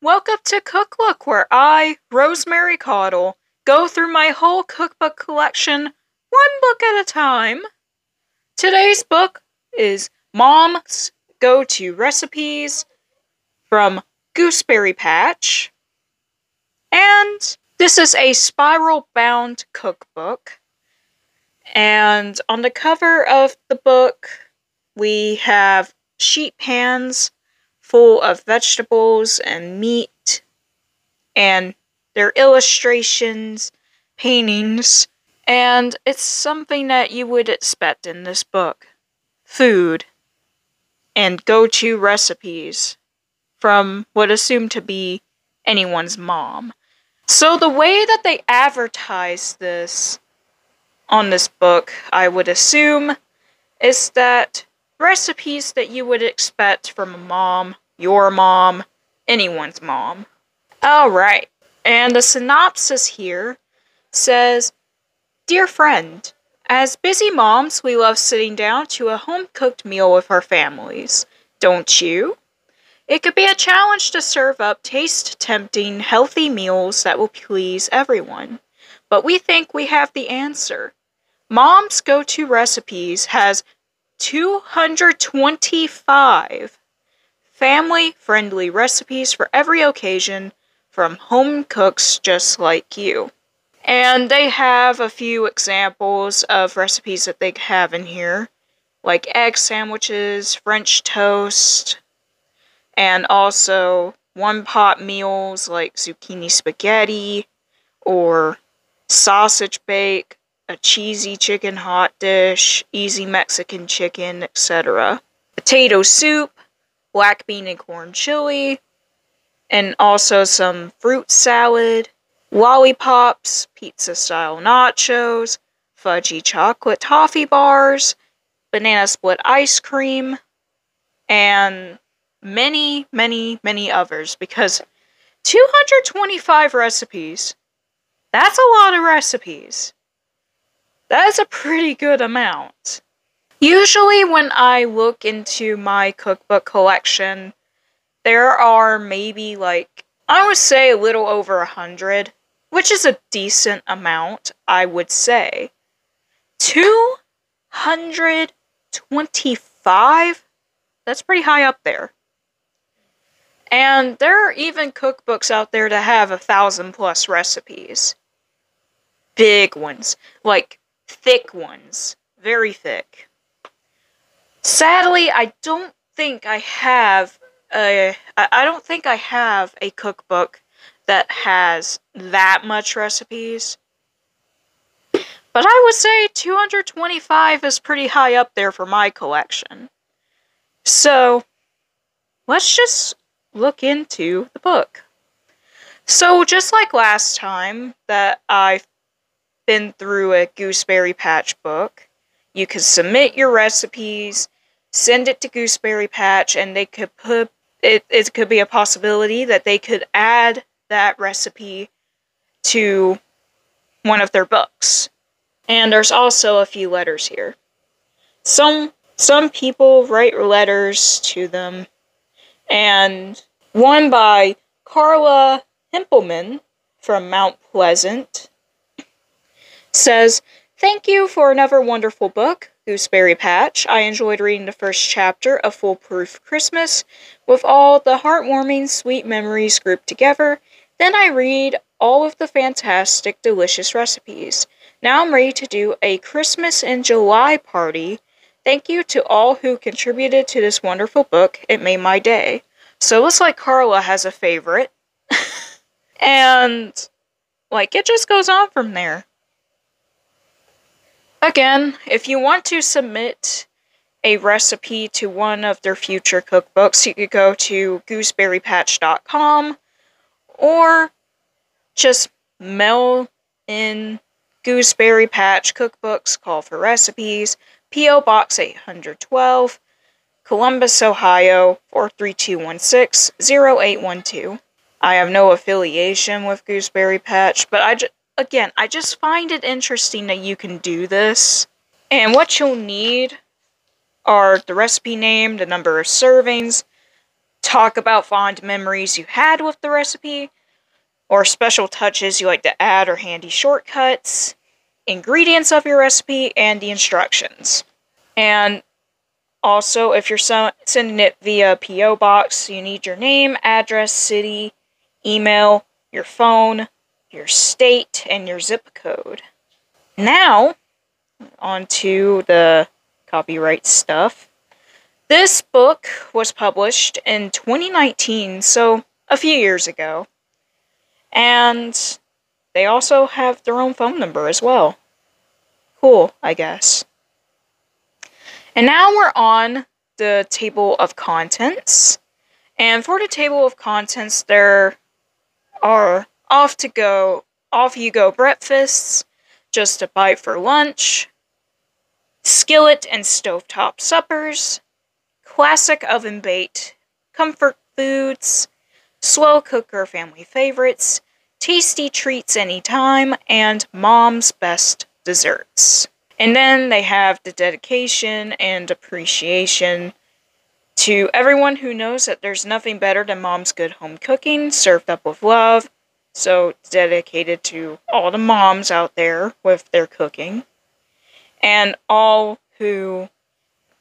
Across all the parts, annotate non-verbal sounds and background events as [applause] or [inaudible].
Welcome to Cook Look, where I, Rosemary Caudle, go through my whole cookbook collection one book at a time. Today's book is Mom's Go To Recipes from Gooseberry Patch. And this is a spiral bound cookbook. And on the cover of the book, we have sheet pans full of vegetables and meat, and their illustrations, paintings, and it's something that you would expect in this book food and go to recipes from what assumed to be anyone's mom. So, the way that they advertise this on this book, I would assume, is that recipes that you would expect from a mom, your mom, anyone's mom. Alright, and the synopsis here says Dear friend, as busy moms, we love sitting down to a home cooked meal with our families. Don't you? It could be a challenge to serve up taste tempting, healthy meals that will please everyone. But we think we have the answer. Mom's Go To Recipes has 225 family friendly recipes for every occasion from home cooks just like you. And they have a few examples of recipes that they have in here, like egg sandwiches, French toast, and also one pot meals like zucchini spaghetti or sausage bake, a cheesy chicken hot dish, easy Mexican chicken, etc. Potato soup, black bean and corn chili, and also some fruit salad, lollipops, pizza style nachos, fudgy chocolate toffee bars, banana split ice cream, and many, many, many others because 225 recipes. That's a lot of recipes. That is a pretty good amount. Usually, when I look into my cookbook collection, there are maybe like, I would say a little over a hundred, which is a decent amount, I would say. 225? That's pretty high up there. And there are even cookbooks out there that have a thousand plus recipes. Big ones. Like thick ones, very thick. Sadly, I don't think I have a I don't think I have a cookbook that has that much recipes. But I would say 225 is pretty high up there for my collection. So, let's just look into the book. So, just like last time that I've been through a Gooseberry Patch book, you can submit your recipes, send it to Gooseberry Patch, and they could put it, it could be a possibility that they could add that recipe to one of their books. And there's also a few letters here. Some some people write letters to them, and one by Carla Himpelman from Mount Pleasant says, Thank you for another wonderful book, Gooseberry Patch. I enjoyed reading the first chapter of Foolproof Christmas with all the heartwarming, sweet memories grouped together. Then I read all of the fantastic, delicious recipes. Now I'm ready to do a Christmas in July party. Thank you to all who contributed to this wonderful book. It made my day. So it looks like Carla has a favorite. [laughs] and, like, it just goes on from there. Again, if you want to submit a recipe to one of their future cookbooks, you could go to gooseberrypatch.com or just mail in Gooseberry Patch cookbooks, call for recipes, P.O. Box 812, Columbus, Ohio 43216 0812. I have no affiliation with Gooseberry Patch, but I just again, I just find it interesting that you can do this. And what you'll need are the recipe name, the number of servings, talk about fond memories you had with the recipe, or special touches you like to add or handy shortcuts, ingredients of your recipe, and the instructions. And also, if you're sending it via P.O. Box, you need your name, address, city, email, your phone, your state, and your zip code. Now, on to the copyright stuff. This book was published in 2019, so a few years ago. And they also have their own phone number as well. Cool, I guess. And now we're on the table of contents. And for the table of contents, there are off to go, off you go breakfasts, just a bite for lunch, skillet and stovetop suppers, classic oven bait, comfort foods, slow cooker family favorites, tasty treats anytime, and mom's best desserts. And then they have the dedication and appreciation to everyone who knows that there's nothing better than mom's good home cooking served up with love. So, dedicated to all the moms out there with their cooking and all who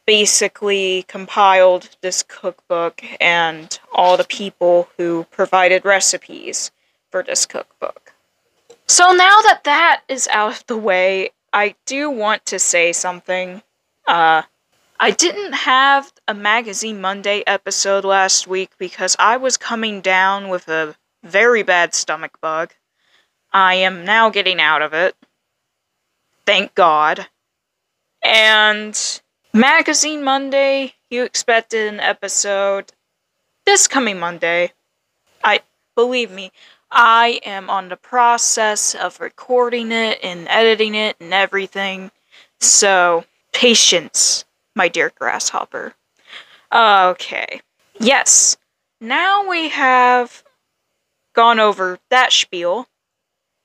basically compiled this cookbook and all the people who provided recipes for this cookbook. So now that that is out of the way, I do want to say something. Uh, I didn't have a Magazine Monday episode last week because I was coming down with a very bad stomach bug. I am now getting out of it. Thank God. And Magazine Monday, you expected an episode this coming Monday. I believe me, I am on the process of recording it and editing it and everything. So, patience, my dear grasshopper. Okay. Yes. Now we have gone over that spiel.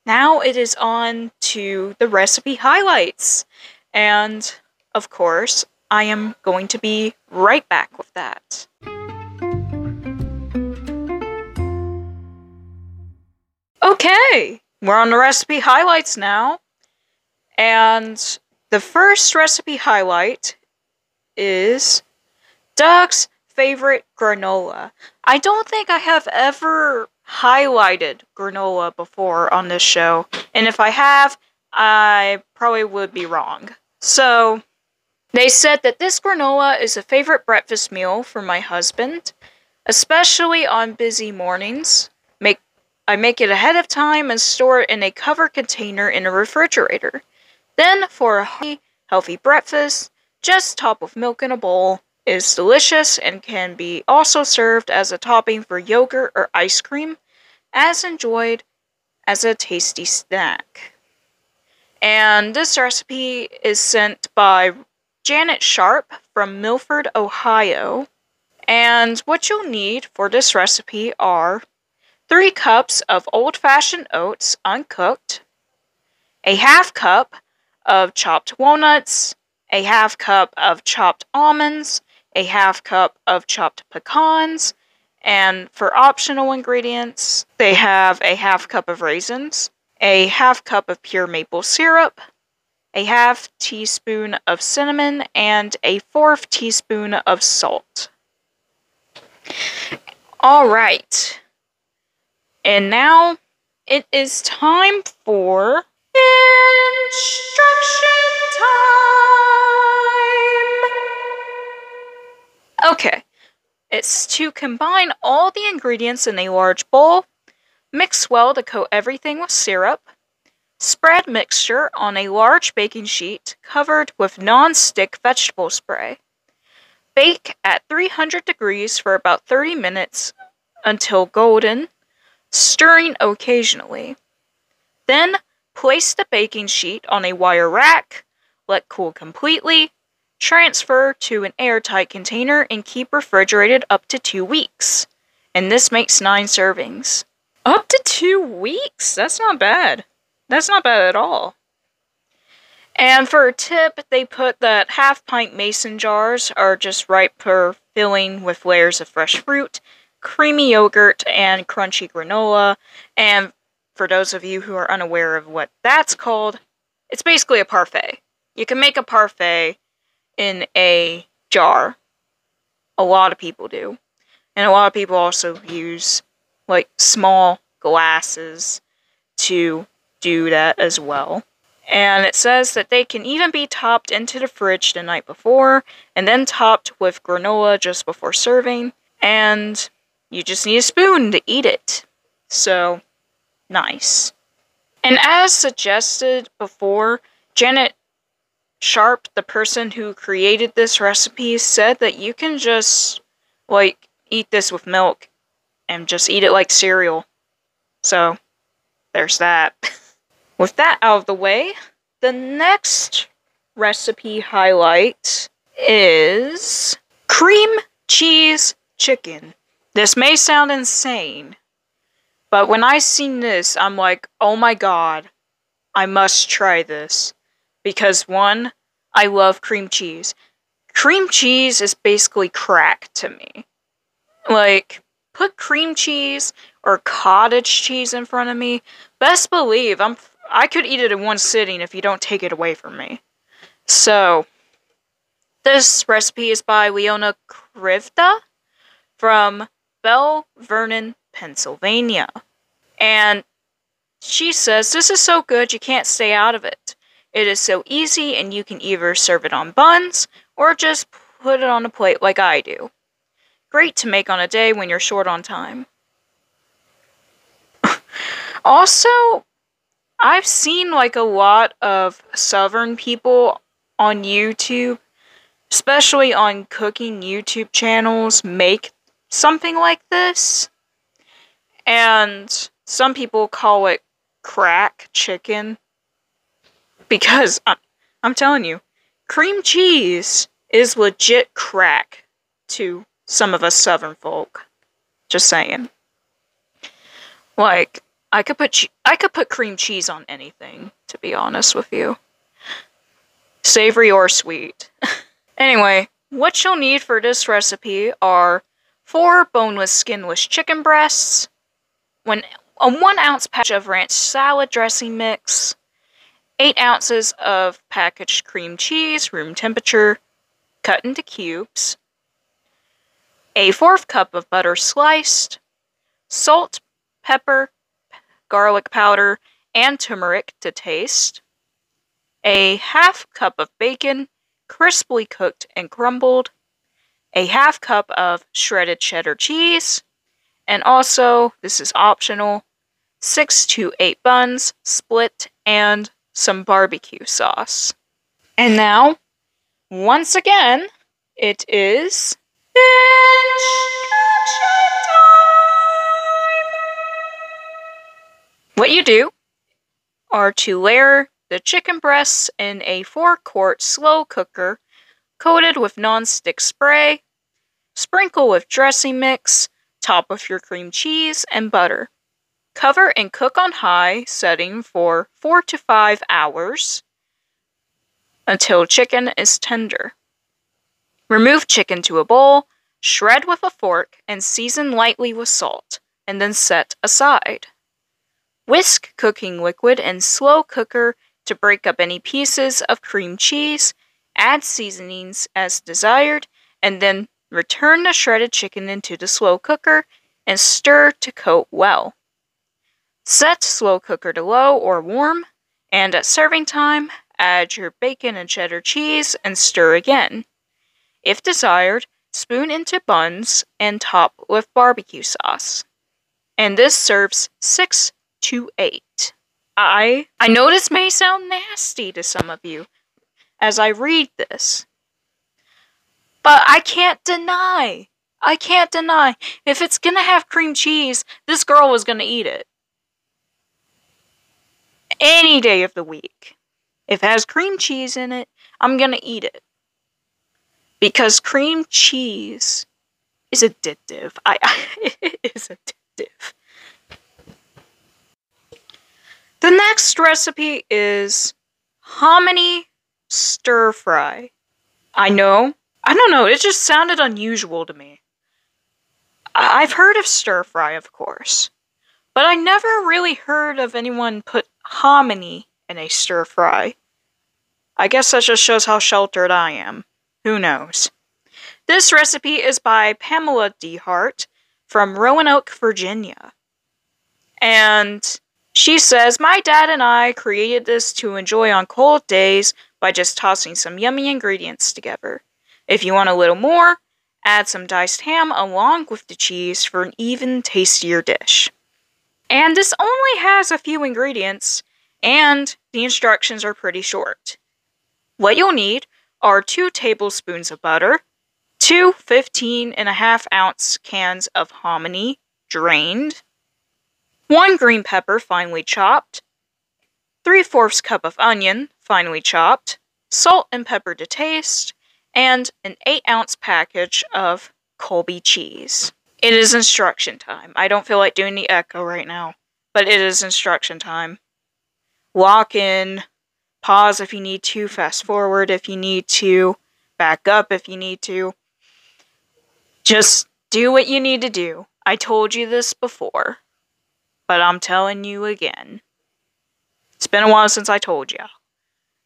Now it is on to the recipe highlights. And, of course, I am going to be right back with that. Okay, we're on the recipe highlights now. And the first recipe highlight is Doug's favorite granola. I don't think I have ever highlighted granola before on this show, and if I have, I probably would be wrong. So, they said that this granola is a favorite breakfast meal for my husband, especially on busy mornings. Make I make it ahead of time and store it in a covered container in a refrigerator. Then, for a healthy breakfast, just top with milk in a bowl. Is delicious and can be also served as a topping for yogurt or ice cream, as enjoyed as a tasty snack. And this recipe is sent by Janet Sharp from Milford, Ohio. And what you'll need for this recipe are 3 cups of old fashioned oats uncooked, a half cup of chopped walnuts, a half cup of chopped almonds, a half cup of chopped pecans, and for optional ingredients, they have a half cup of raisins, a half cup of pure maple syrup, a half teaspoon of cinnamon, and a fourth teaspoon of salt. All right. And now it is time for instruction It's to combine all the ingredients in a large bowl, mix well to coat everything with syrup, spread mixture on a large baking sheet covered with non-stick vegetable spray. Bake at 300 degrees for about 30 minutes until golden stirring occasionally. Then place the baking sheet on a wire rack, let cool completely, transfer to an airtight container, and keep refrigerated up to two weeks. And this makes nine servings. Up to two weeks? That's not bad. That's not bad at all. And for a tip, they put that half pint mason jars are just right for filling with layers of fresh fruit creamy yogurt and crunchy granola. And for those of you who are unaware of what that's called, it's basically a parfait. You can make a parfait in a jar. A lot of people do. And a lot of people also use like small glasses to do that as well. And it says that they can even be topped into the fridge the night before and then topped with granola just before serving. And you just need a spoon to eat it. So, nice. And as suggested before, Janet Sharp, the person who created this recipe, said that you can just, like, eat this with milk and just eat it like cereal. So, there's that. [laughs] With that out of the way, the next recipe highlight is cream cheese chicken. This may sound insane, but when I seen this, I'm like, oh my god, I must try this. Because one, I love cream cheese. Cream cheese is basically crack to me. Like, put cream cheese or cottage cheese in front of me, best believe I'm I could eat it in one sitting if you don't take it away from me. So, this recipe is by Leona Krivda from Belle Vernon, Pennsylvania. And she says, This is so good you can't stay out of it. It is so easy, and you can either serve it on buns or just put it on a plate like I do. Great to make on a day when you're short on time. [laughs] also, I've seen like a lot of southern people on YouTube, especially on cooking YouTube channels, make something like this. And some people call it crack chicken because I'm, I'm telling you, cream cheese is legit crack to some of us southern folk. Just saying. Like, I could put I could put cream cheese on anything, to be honest with you. Savory or sweet. [laughs] anyway, what you'll need for this recipe are four boneless, skinless chicken breasts, one a one ounce patch of ranch salad dressing mix, eight ounces of packaged cream cheese, room temperature, cut into cubes, a fourth cup of butter sliced, salt, pepper, garlic powder, and turmeric to taste, a half cup of bacon, crisply cooked and crumbled, a half cup of shredded cheddar cheese, and also, this is optional, six to eight buns, split, and some barbecue sauce. And now, once again, it is What you do are to layer the chicken breasts in a 4 quart slow cooker coated with non-stick spray, sprinkle with dressing mix, top with your cream cheese and butter. Cover and cook on high setting for 4 to 5 hours until chicken is tender. Remove chicken to a bowl, shred with a fork, and season lightly with salt, and then set aside. Whisk cooking liquid in slow cooker to break up any pieces of cream cheese, add seasonings as desired, and then return the shredded chicken into the slow cooker and stir to coat well. Set slow cooker to low or warm, and at serving time, add your bacon and cheddar cheese and stir again. If desired, spoon into buns and top with barbecue sauce. And this serves six to eight. I I know this may sound nasty to some of you as I read this. But I can't deny. I can't deny. If it's gonna have cream cheese, this girl was gonna eat it. Any day of the week. If it has cream cheese in it, I'm gonna eat it. Because cream cheese is addictive. I, I [laughs] it is addictive. The next recipe is hominy stir fry. I know. I don't know. It just sounded unusual to me. I've heard of stir fry, of course, but I never really heard of anyone put hominy in a stir fry. I guess that just shows how sheltered I am. Who knows? This recipe is by Pamela DeHart from Roanoke, Virginia. And she says, My dad and I created this to enjoy on cold days by just tossing some yummy ingredients together. If you want a little more, add some diced ham along with the cheese for an even tastier dish. And this only has a few ingredients, and the instructions are pretty short. What you'll need are two tablespoons of butter, two 15 and a half ounce cans of hominy, drained, one green pepper finely chopped, 3 fourths cup of onion finely chopped, salt and pepper to taste, and an 8 ounce package of Colby cheese. It is instruction time. I don't feel like doing the echo right now, but it is instruction time. Lock in, pause if you need to, fast forward if you need to, back up if you need to. Just do what you need to do. I told you this before but I'm telling you again. It's been a while since I told you.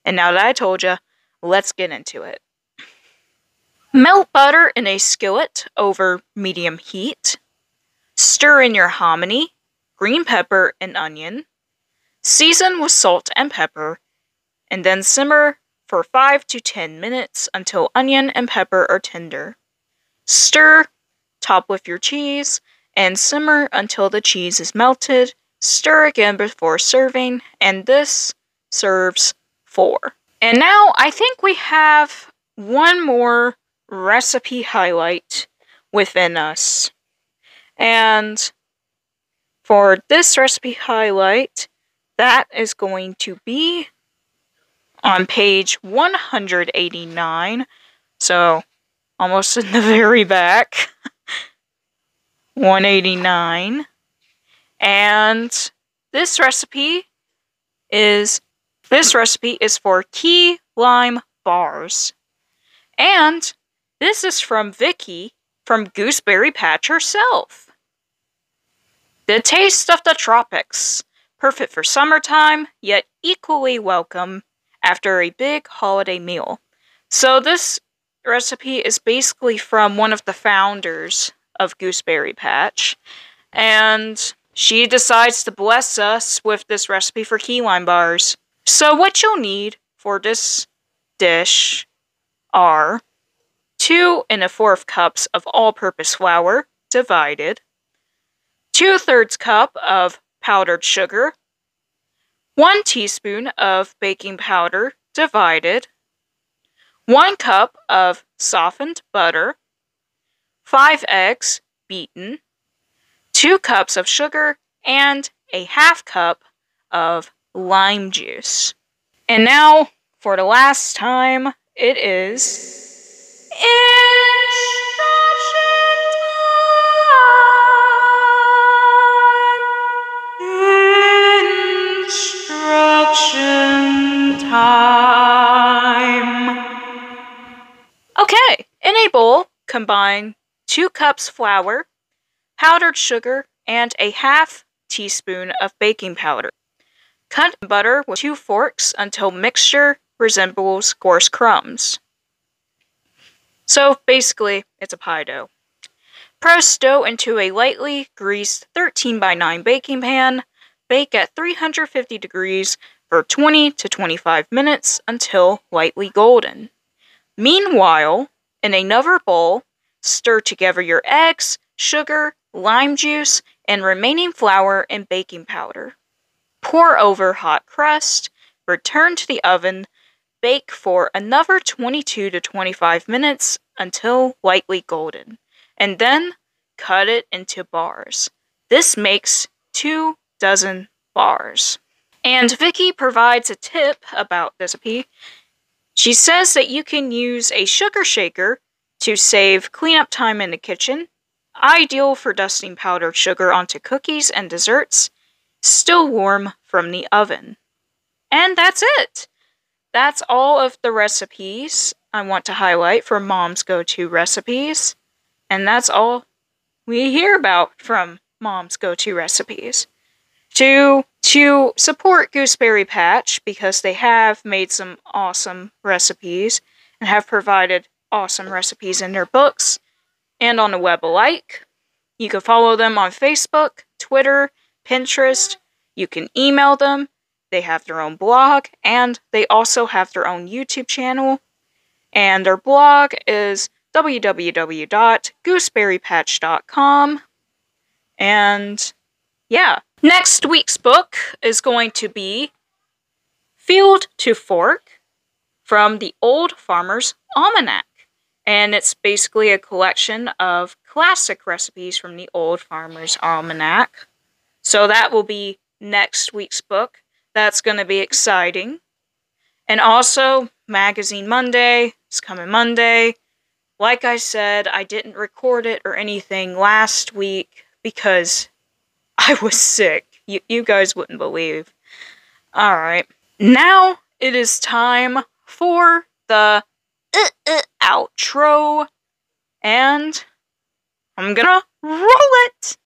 And now that I told you, let's get into it. Melt butter in a skillet over medium heat. Stir in your hominy, green pepper, and onion. Season with salt and pepper, and then simmer for 5 to 10 minutes until onion and pepper are tender. Stir, top with your cheese, and simmer until the cheese is melted. Stir again before serving, and this serves four. And now I think we have one more recipe highlight within us. And for this recipe highlight, that is going to be on page 189. So almost in the [laughs] very back. 189. And this recipe is this recipe is for key lime bars. And this is from Vicky from Gooseberry Patch herself. The taste of the tropics, perfect for summertime, yet equally welcome after a big holiday meal. So this recipe is basically from one of the founders of Gooseberry Patch. And she decides to bless us with this recipe for key lime bars. So, what you'll need for this dish are two and a fourth cups of all purpose flour divided, two thirds cup of powdered sugar, one teaspoon of baking powder divided, one cup of softened butter, 5 eggs beaten, 2 cups of sugar, and a half cup of lime juice. And now, for the last time, it is. Okay, in a bowl, combine 2 cups flour, powdered sugar, and a half teaspoon of baking powder. Cut butter with two forks until mixture resembles coarse crumbs. So basically, it's a pie dough. Press dough into a lightly greased 13 by 9 baking pan. Bake at 350 degrees for 20 to 25 minutes until lightly golden. Meanwhile, in another bowl, Stir together your eggs, sugar, lime juice, and remaining flour and baking powder. Pour over hot crust, return to the oven, bake for another 22 to 25 minutes until lightly golden, and then cut it into bars. This makes two dozen bars. And Vicky provides a tip about this recipe. She says that you can use a sugar shaker to save cleanup time in the kitchen, ideal for dusting powdered sugar onto cookies and desserts, still warm from the oven. And that's it! That's all of the recipes I want to highlight for mom's go to recipes. And that's all we hear about from mom's go-to recipes. To to support Gooseberry Patch because they have made some awesome recipes and have provided awesome recipes in their books and on the web alike. You can follow them on Facebook, Twitter, Pinterest. You can email them. They have their own blog and they also have their own YouTube channel. And their blog is www.gooseberrypatch.com. And yeah, next week's book is going to be Field to Fork from the Old Farmer's Almanac. And it's basically a collection of classic recipes from the Old Farmer's Almanac. So that will be next week's book. That's going to be exciting. And also, Magazine Monday is coming Monday. Like I said, I didn't record it or anything last week because [laughs] I was sick. You, you guys wouldn't believe. Alright. Now it is time for the uh, [laughs] uh, outro. And I'm gonna roll it!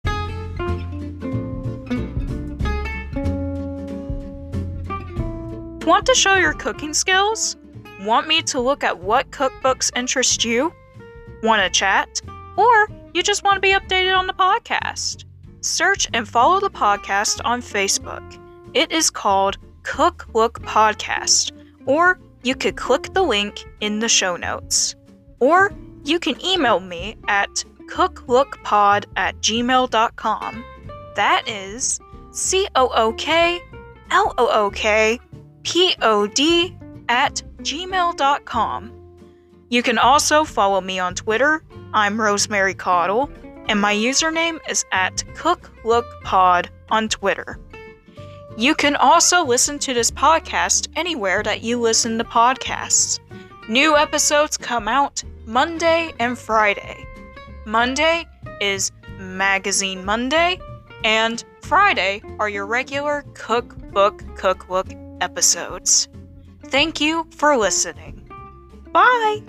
Want to show your cooking skills? Want me to look at what cookbooks interest you? Want to chat? Or you just want to be updated on the podcast? Search and follow the podcast on Facebook. It is called Cook Look Podcast, or you could click the link in the show notes. Or you can email me at cooklookpod at gmail.com. That is C O O K L O O K P O D at gmail.com. You can also follow me on Twitter. I'm Rosemary Caudle, and my username is at CookLookPod on Twitter. You can also listen to this podcast anywhere that you listen to podcasts. New episodes come out Monday and Friday. Monday is Magazine Monday, and Friday are your regular cookbook cookbook episodes. Thank you for listening. Bye!